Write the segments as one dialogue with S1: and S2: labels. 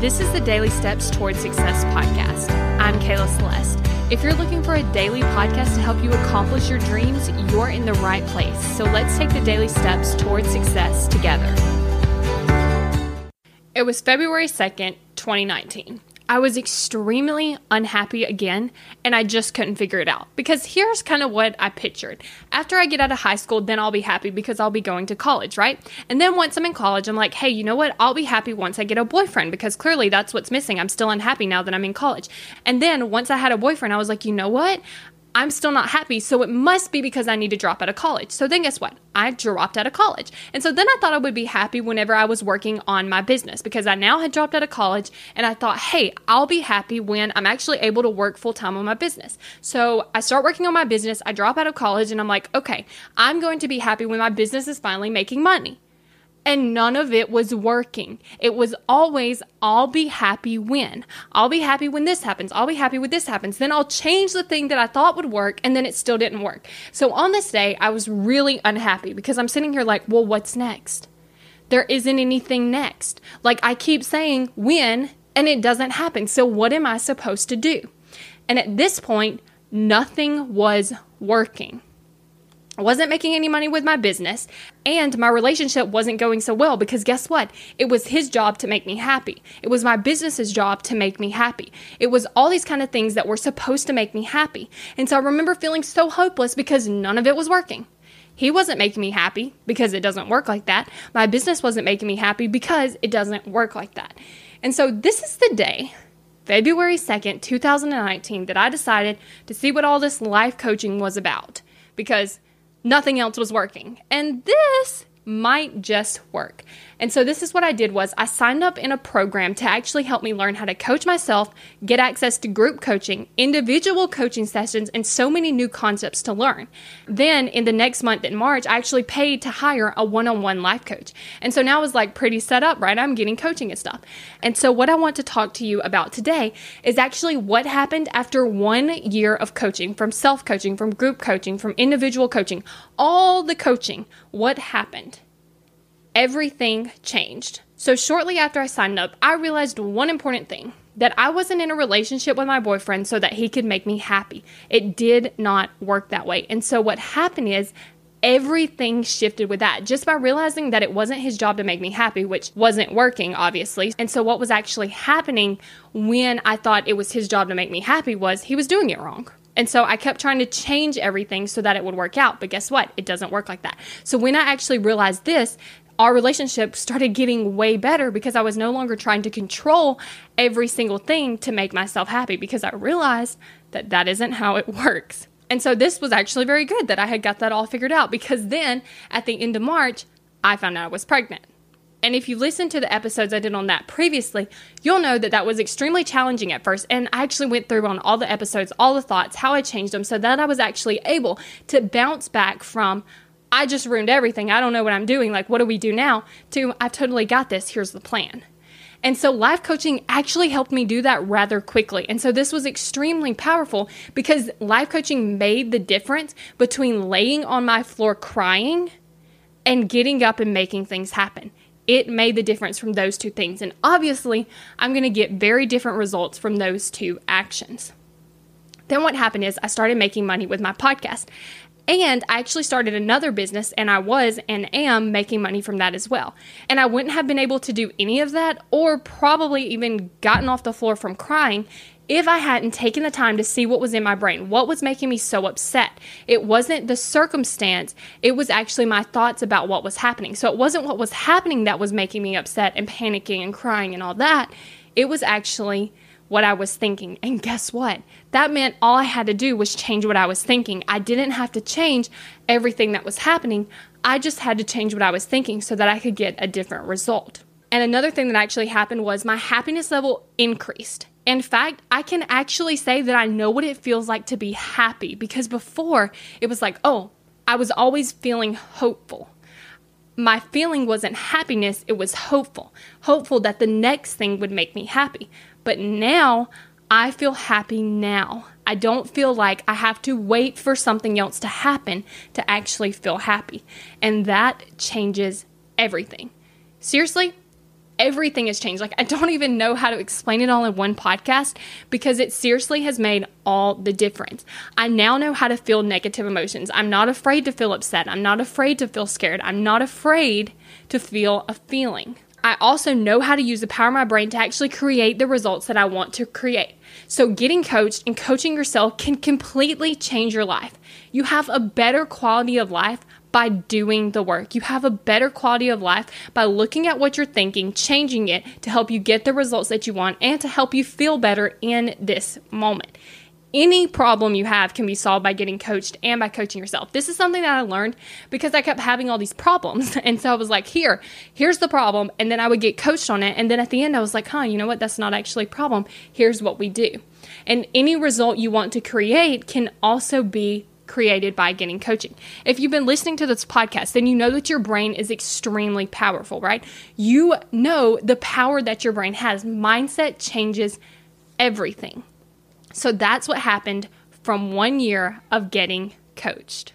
S1: This is the Daily Steps Towards Success podcast. I'm Kayla Celeste. If you're looking for a daily podcast to help you accomplish your dreams, you're in the right place. So let's take the daily steps towards success together. It was February 2nd, 2019. I was extremely unhappy again, and I just couldn't figure it out. Because here's kind of what I pictured. After I get out of high school, then I'll be happy because I'll be going to college, right? And then once I'm in college, I'm like, hey, you know what? I'll be happy once I get a boyfriend because clearly that's what's missing. I'm still unhappy now that I'm in college. And then once I had a boyfriend, I was like, you know what? I'm still not happy, so it must be because I need to drop out of college. So then guess what? I dropped out of college. And so then I thought I would be happy whenever I was working on my business because I now had dropped out of college and I thought, hey, I'll be happy when I'm actually able to work full time on my business. So I start working on my business, I drop out of college, and I'm like, okay, I'm going to be happy when my business is finally making money and none of it was working. It was always, I'll be happy when. I'll be happy when this happens. I'll be happy when this happens. Then I'll change the thing that I thought would work, and then it still didn't work. So on this day, I was really unhappy because I'm sitting here like, well, what's next? There isn't anything next. Like I keep saying when, and it doesn't happen. So what am I supposed to do? And at this point, nothing was working. Wasn't making any money with my business, and my relationship wasn't going so well because guess what? It was his job to make me happy. It was my business's job to make me happy. It was all these kind of things that were supposed to make me happy. And so I remember feeling so hopeless because none of it was working. He wasn't making me happy because it doesn't work like that. My business wasn't making me happy because it doesn't work like that. And so this is the day February 2nd, 2019, that I decided to see what all this life coaching was about. Because nothing else was working. And this might just work. And so this is what I did was I signed up in a program to actually help me learn how to coach myself, get access to group coaching, individual coaching sessions, and so many new concepts to learn. Then in the next month in March, I actually paid to hire a one-on-one life coach. And so now I was like pretty set up, right? I'm getting coaching and stuff. And so what I want to talk to you about today is actually what happened after one year of coaching, from self-coaching, from group coaching, from individual coaching, all the coaching, what happened? Everything changed. So, shortly after I signed up, I realized one important thing that I wasn't in a relationship with my boyfriend so that he could make me happy. It did not work that way. And so, what happened is everything shifted with that just by realizing that it wasn't his job to make me happy, which wasn't working, obviously. And so, what was actually happening when I thought it was his job to make me happy was he was doing it wrong. And so I kept trying to change everything so that it would work out. But guess what? It doesn't work like that. So when I actually realized this, our relationship started getting way better because I was no longer trying to control every single thing to make myself happy because I realized that that isn't how it works. And so this was actually very good that I had got that all figured out because then at the end of March, I found out I was pregnant. And if you listen to the episodes I did on that previously, you'll know that that was extremely challenging at first. And I actually went through on all the episodes, all the thoughts, how I changed them so that I was actually able to bounce back from, I just ruined everything. I don't know what I'm doing. Like, what do we do now? To, I've totally got this. Here's the plan. And so life coaching actually helped me do that rather quickly. And so this was extremely powerful because life coaching made the difference between laying on my floor crying and getting up and making things happen. It made the difference from those two things. And obviously, I'm going to get very different results from those two actions. Then what happened is I started making money with my podcast. And I actually started another business and I was and am making money from that as well. And I wouldn't have been able to do any of that or probably even gotten off the floor from crying if I hadn't taken the time to see what was in my brain, what was making me so upset. It wasn't the circumstance, it was actually my thoughts about what was happening. So it wasn't what was happening that was making me upset and panicking and crying and all that. It was actually what I was thinking. And guess what? That meant all I had to do was change what I was thinking. I didn't have to change everything that was happening. I just had to change what I was thinking so that I could get a different result. And another thing that actually happened was my happiness level increased. In fact, I can actually say that I know what it feels like to be happy because before it was like, oh, I was always feeling hopeful. My feeling wasn't happiness, it was hopeful. Hopeful that the next thing would make me happy. But now I feel happy now. I don't feel like I have to wait for something else to happen to actually feel happy. And that changes everything. Seriously, everything has changed. Like, I don't even know how to explain it all in one podcast because it seriously has made all the difference. I now know how to feel negative emotions. I'm not afraid to feel upset. I'm not afraid to feel scared. I'm not afraid to feel a feeling. I also know how to use the power of my brain to actually create the results that I want to create. So, getting coached and coaching yourself can completely change your life. You have a better quality of life by doing the work. You have a better quality of life by looking at what you're thinking, changing it to help you get the results that you want and to help you feel better in this moment. Any problem you have can be solved by getting coached and by coaching yourself. This is something that I learned because I kept having all these problems. And so I was like, here, here's the problem. And then I would get coached on it. And then at the end, I was like, huh, you know what? That's not actually a problem. Here's what we do. And any result you want to create can also be created by getting coaching. If you've been listening to this podcast, then you know that your brain is extremely powerful, right? You know the power that your brain has. Mindset changes everything. So that's what happened from one year of getting coached.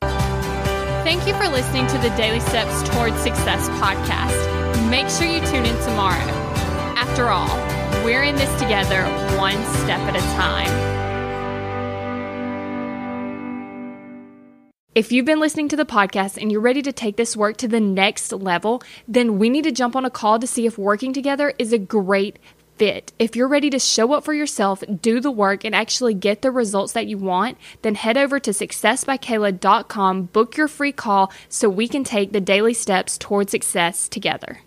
S1: Thank you for listening to the Daily Steps Towards Success podcast. Make sure you tune in tomorrow. After all, we're in this together, one step at a time. If you've been listening to the podcast and you're ready to take this work to the next level, then we need to jump on a call to see if working together is a great fit. If you're ready to show up for yourself, do the work, and actually get the results that you want, then head over to successbykayla.com, book your free call so we can take the daily steps towards success together.